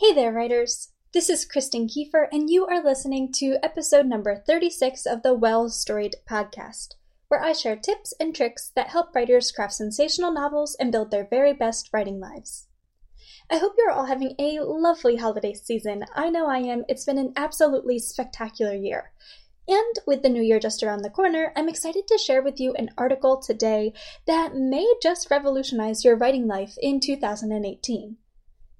Hey there, writers! This is Kristen Kieffer, and you are listening to episode number 36 of the Well Storied podcast, where I share tips and tricks that help writers craft sensational novels and build their very best writing lives. I hope you're all having a lovely holiday season. I know I am. It's been an absolutely spectacular year. And with the new year just around the corner, I'm excited to share with you an article today that may just revolutionize your writing life in 2018.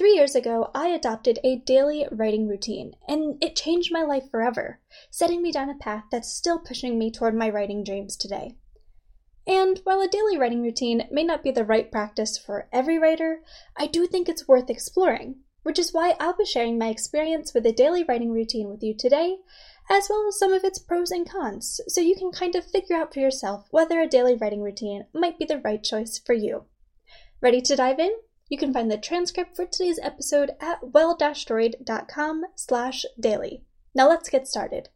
Three years ago, I adopted a daily writing routine, and it changed my life forever, setting me down a path that's still pushing me toward my writing dreams today. And while a daily writing routine may not be the right practice for every writer, I do think it's worth exploring, which is why I'll be sharing my experience with a daily writing routine with you today, as well as some of its pros and cons, so you can kind of figure out for yourself whether a daily writing routine might be the right choice for you. Ready to dive in? You can find the transcript for today's episode at well-storied.com slash daily. Now let's get started.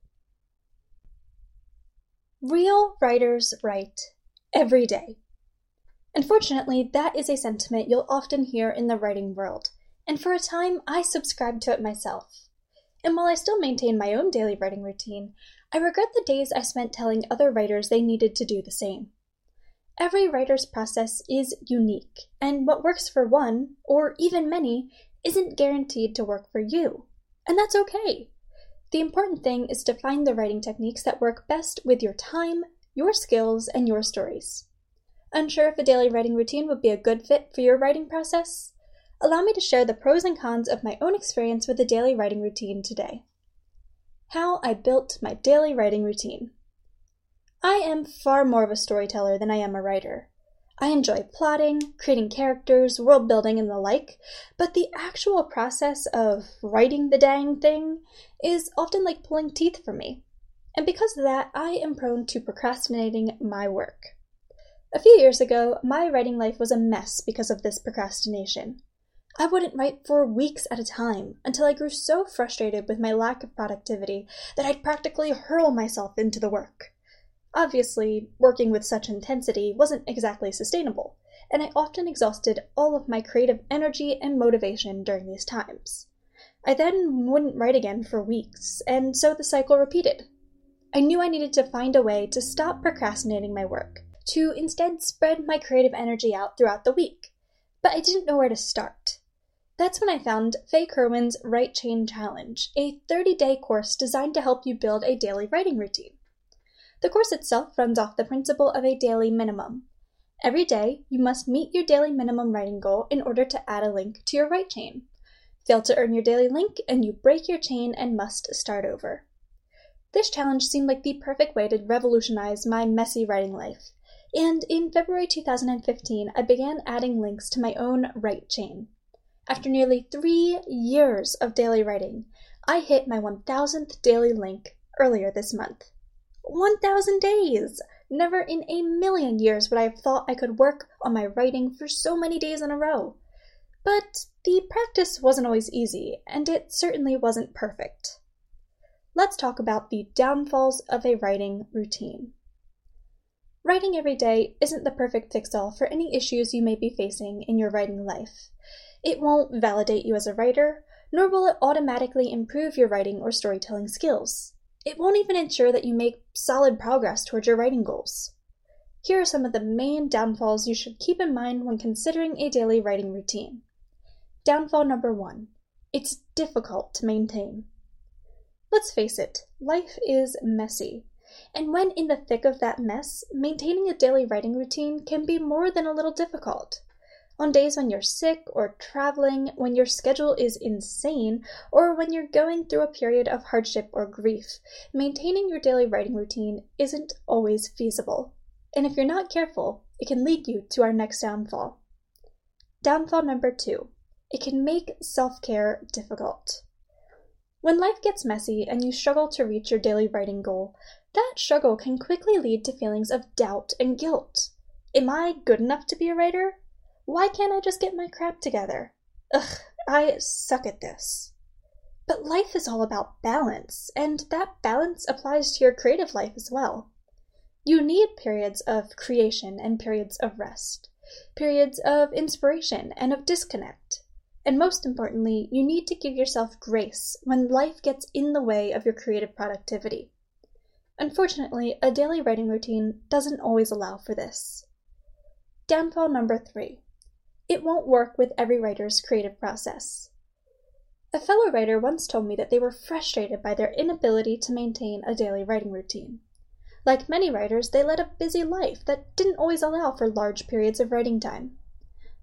Real writers write every day. Unfortunately, that is a sentiment you'll often hear in the writing world, and for a time I subscribed to it myself. And while I still maintain my own daily writing routine, I regret the days I spent telling other writers they needed to do the same. Every writer's process is unique, and what works for one, or even many, isn't guaranteed to work for you. And that's okay. The important thing is to find the writing techniques that work best with your time, your skills, and your stories. Unsure if a daily writing routine would be a good fit for your writing process? Allow me to share the pros and cons of my own experience with a daily writing routine today. How I built my daily writing routine. I am far more of a storyteller than I am a writer. I enjoy plotting, creating characters, world building, and the like, but the actual process of writing the dang thing is often like pulling teeth for me. And because of that, I am prone to procrastinating my work. A few years ago, my writing life was a mess because of this procrastination. I wouldn't write for weeks at a time until I grew so frustrated with my lack of productivity that I'd practically hurl myself into the work. Obviously, working with such intensity wasn't exactly sustainable, and I often exhausted all of my creative energy and motivation during these times. I then wouldn't write again for weeks, and so the cycle repeated. I knew I needed to find a way to stop procrastinating my work, to instead spread my creative energy out throughout the week, but I didn't know where to start. That's when I found Faye Kirwin's Write Chain Challenge, a 30 day course designed to help you build a daily writing routine. The course itself runs off the principle of a daily minimum. Every day, you must meet your daily minimum writing goal in order to add a link to your write chain. Fail to earn your daily link, and you break your chain and must start over. This challenge seemed like the perfect way to revolutionize my messy writing life, and in February 2015, I began adding links to my own write chain. After nearly three years of daily writing, I hit my 1000th daily link earlier this month. 1,000 days! Never in a million years would I have thought I could work on my writing for so many days in a row. But the practice wasn't always easy, and it certainly wasn't perfect. Let's talk about the downfalls of a writing routine. Writing every day isn't the perfect fix all for any issues you may be facing in your writing life. It won't validate you as a writer, nor will it automatically improve your writing or storytelling skills. It won't even ensure that you make solid progress towards your writing goals. Here are some of the main downfalls you should keep in mind when considering a daily writing routine. Downfall number one it's difficult to maintain. Let's face it, life is messy. And when in the thick of that mess, maintaining a daily writing routine can be more than a little difficult. On days when you're sick or traveling, when your schedule is insane, or when you're going through a period of hardship or grief, maintaining your daily writing routine isn't always feasible. And if you're not careful, it can lead you to our next downfall. Downfall number two it can make self care difficult. When life gets messy and you struggle to reach your daily writing goal, that struggle can quickly lead to feelings of doubt and guilt. Am I good enough to be a writer? Why can't I just get my crap together? Ugh, I suck at this. But life is all about balance, and that balance applies to your creative life as well. You need periods of creation and periods of rest, periods of inspiration and of disconnect. And most importantly, you need to give yourself grace when life gets in the way of your creative productivity. Unfortunately, a daily writing routine doesn't always allow for this. Downfall number three it won't work with every writer's creative process. A fellow writer once told me that they were frustrated by their inability to maintain a daily writing routine. Like many writers, they led a busy life that didn't always allow for large periods of writing time.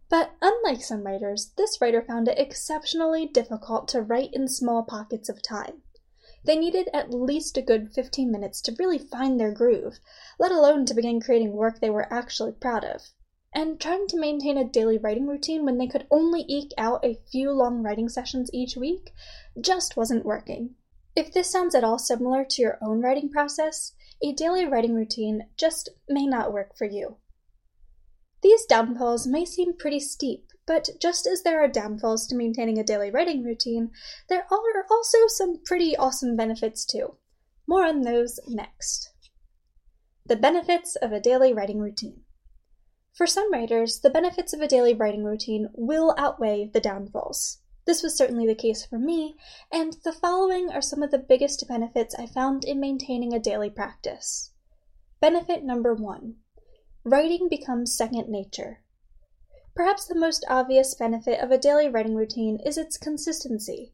But unlike some writers, this writer found it exceptionally difficult to write in small pockets of time. They needed at least a good 15 minutes to really find their groove, let alone to begin creating work they were actually proud of and trying to maintain a daily writing routine when they could only eke out a few long writing sessions each week just wasn't working. If this sounds at all similar to your own writing process, a daily writing routine just may not work for you. These downfalls may seem pretty steep, but just as there are downfalls to maintaining a daily writing routine, there are also some pretty awesome benefits too. More on those next. The benefits of a daily writing routine. For some writers, the benefits of a daily writing routine will outweigh the downfalls. This was certainly the case for me, and the following are some of the biggest benefits I found in maintaining a daily practice. Benefit number one writing becomes second nature. Perhaps the most obvious benefit of a daily writing routine is its consistency.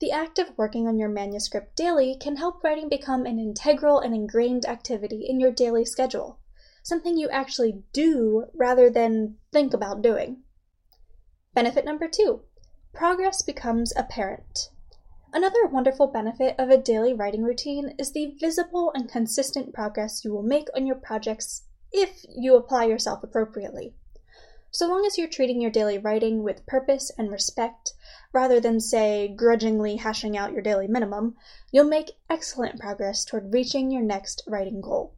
The act of working on your manuscript daily can help writing become an integral and ingrained activity in your daily schedule something you actually do rather than think about doing. Benefit number two progress becomes apparent. Another wonderful benefit of a daily writing routine is the visible and consistent progress you will make on your projects if you apply yourself appropriately. So long as you're treating your daily writing with purpose and respect, rather than, say, grudgingly hashing out your daily minimum, you'll make excellent progress toward reaching your next writing goal.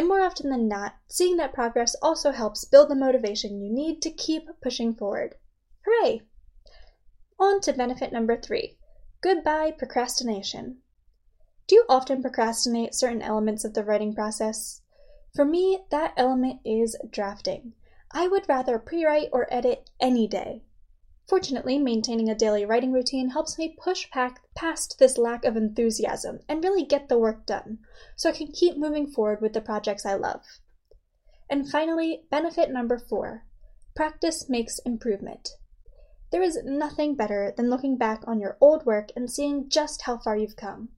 And more often than not, seeing that progress also helps build the motivation you need to keep pushing forward. Hooray! On to benefit number three goodbye procrastination. Do you often procrastinate certain elements of the writing process? For me, that element is drafting. I would rather pre write or edit any day. Fortunately, maintaining a daily writing routine helps me push past this lack of enthusiasm and really get the work done, so I can keep moving forward with the projects I love. And finally, benefit number four practice makes improvement. There is nothing better than looking back on your old work and seeing just how far you've come.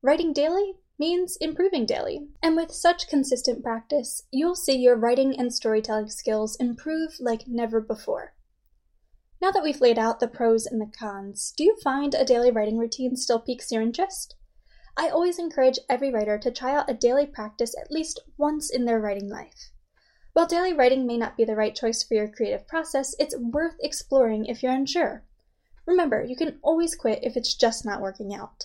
Writing daily means improving daily, and with such consistent practice, you'll see your writing and storytelling skills improve like never before. Now that we've laid out the pros and the cons, do you find a daily writing routine still piques your interest? I always encourage every writer to try out a daily practice at least once in their writing life. While daily writing may not be the right choice for your creative process, it's worth exploring if you're unsure. Remember, you can always quit if it's just not working out.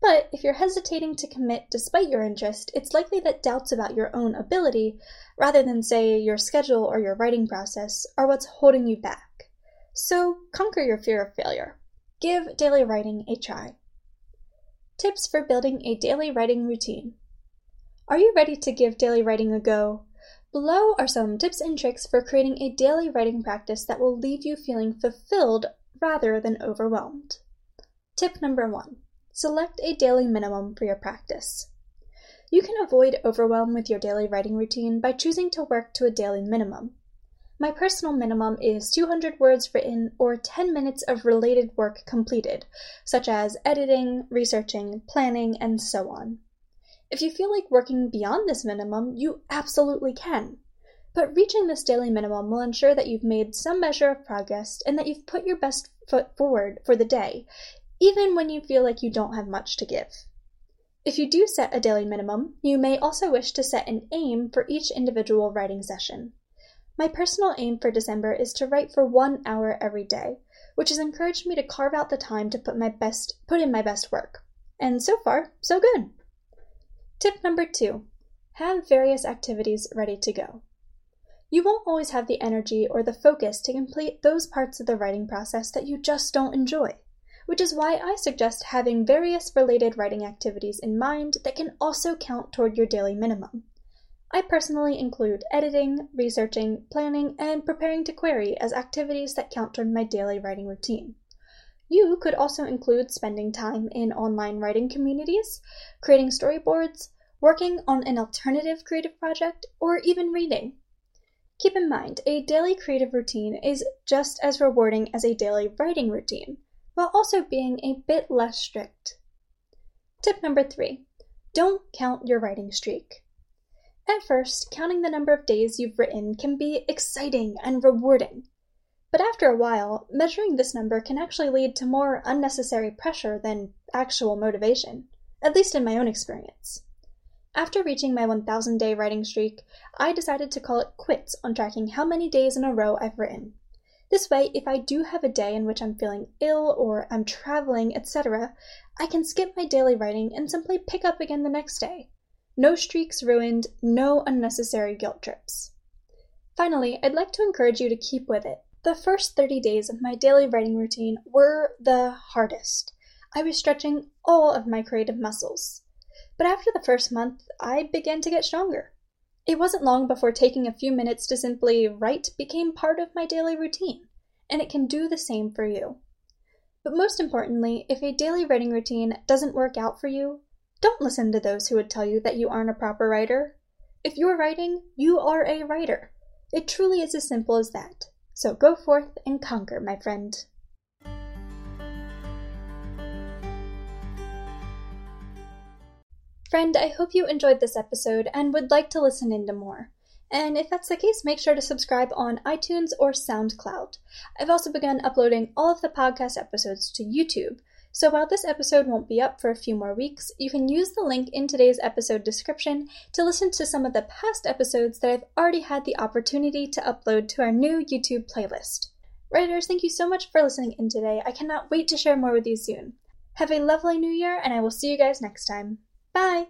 But if you're hesitating to commit despite your interest, it's likely that doubts about your own ability, rather than, say, your schedule or your writing process, are what's holding you back. So conquer your fear of failure. Give daily writing a try. Tips for building a daily writing routine. Are you ready to give daily writing a go? Below are some tips and tricks for creating a daily writing practice that will leave you feeling fulfilled rather than overwhelmed. Tip number one select a daily minimum for your practice. You can avoid overwhelm with your daily writing routine by choosing to work to a daily minimum. My personal minimum is 200 words written or 10 minutes of related work completed, such as editing, researching, planning, and so on. If you feel like working beyond this minimum, you absolutely can. But reaching this daily minimum will ensure that you've made some measure of progress and that you've put your best foot forward for the day, even when you feel like you don't have much to give. If you do set a daily minimum, you may also wish to set an aim for each individual writing session. My personal aim for December is to write for one hour every day, which has encouraged me to carve out the time to put my best put in my best work. And so far, so good. Tip number two have various activities ready to go. You won't always have the energy or the focus to complete those parts of the writing process that you just don't enjoy, which is why I suggest having various related writing activities in mind that can also count toward your daily minimum. I personally include editing, researching, planning, and preparing to query as activities that count toward my daily writing routine. You could also include spending time in online writing communities, creating storyboards, working on an alternative creative project, or even reading. Keep in mind, a daily creative routine is just as rewarding as a daily writing routine, while also being a bit less strict. Tip number three don't count your writing streak. At first, counting the number of days you've written can be exciting and rewarding. But after a while, measuring this number can actually lead to more unnecessary pressure than actual motivation, at least in my own experience. After reaching my 1000 day writing streak, I decided to call it quits on tracking how many days in a row I've written. This way, if I do have a day in which I'm feeling ill or I'm traveling, etc., I can skip my daily writing and simply pick up again the next day. No streaks ruined, no unnecessary guilt trips. Finally, I'd like to encourage you to keep with it. The first 30 days of my daily writing routine were the hardest. I was stretching all of my creative muscles. But after the first month, I began to get stronger. It wasn't long before taking a few minutes to simply write became part of my daily routine, and it can do the same for you. But most importantly, if a daily writing routine doesn't work out for you, don't listen to those who would tell you that you aren't a proper writer. If you're writing, you are a writer. It truly is as simple as that. So go forth and conquer, my friend. Friend, I hope you enjoyed this episode and would like to listen into more. And if that's the case, make sure to subscribe on iTunes or SoundCloud. I've also begun uploading all of the podcast episodes to YouTube, so while this episode won't be up for a few more weeks, you can use the link in today's episode description to listen to some of the past episodes that I've already had the opportunity to upload to our new YouTube playlist. Writers, thank you so much for listening in today. I cannot wait to share more with you soon. Have a lovely new year, and I will see you guys next time. Bye!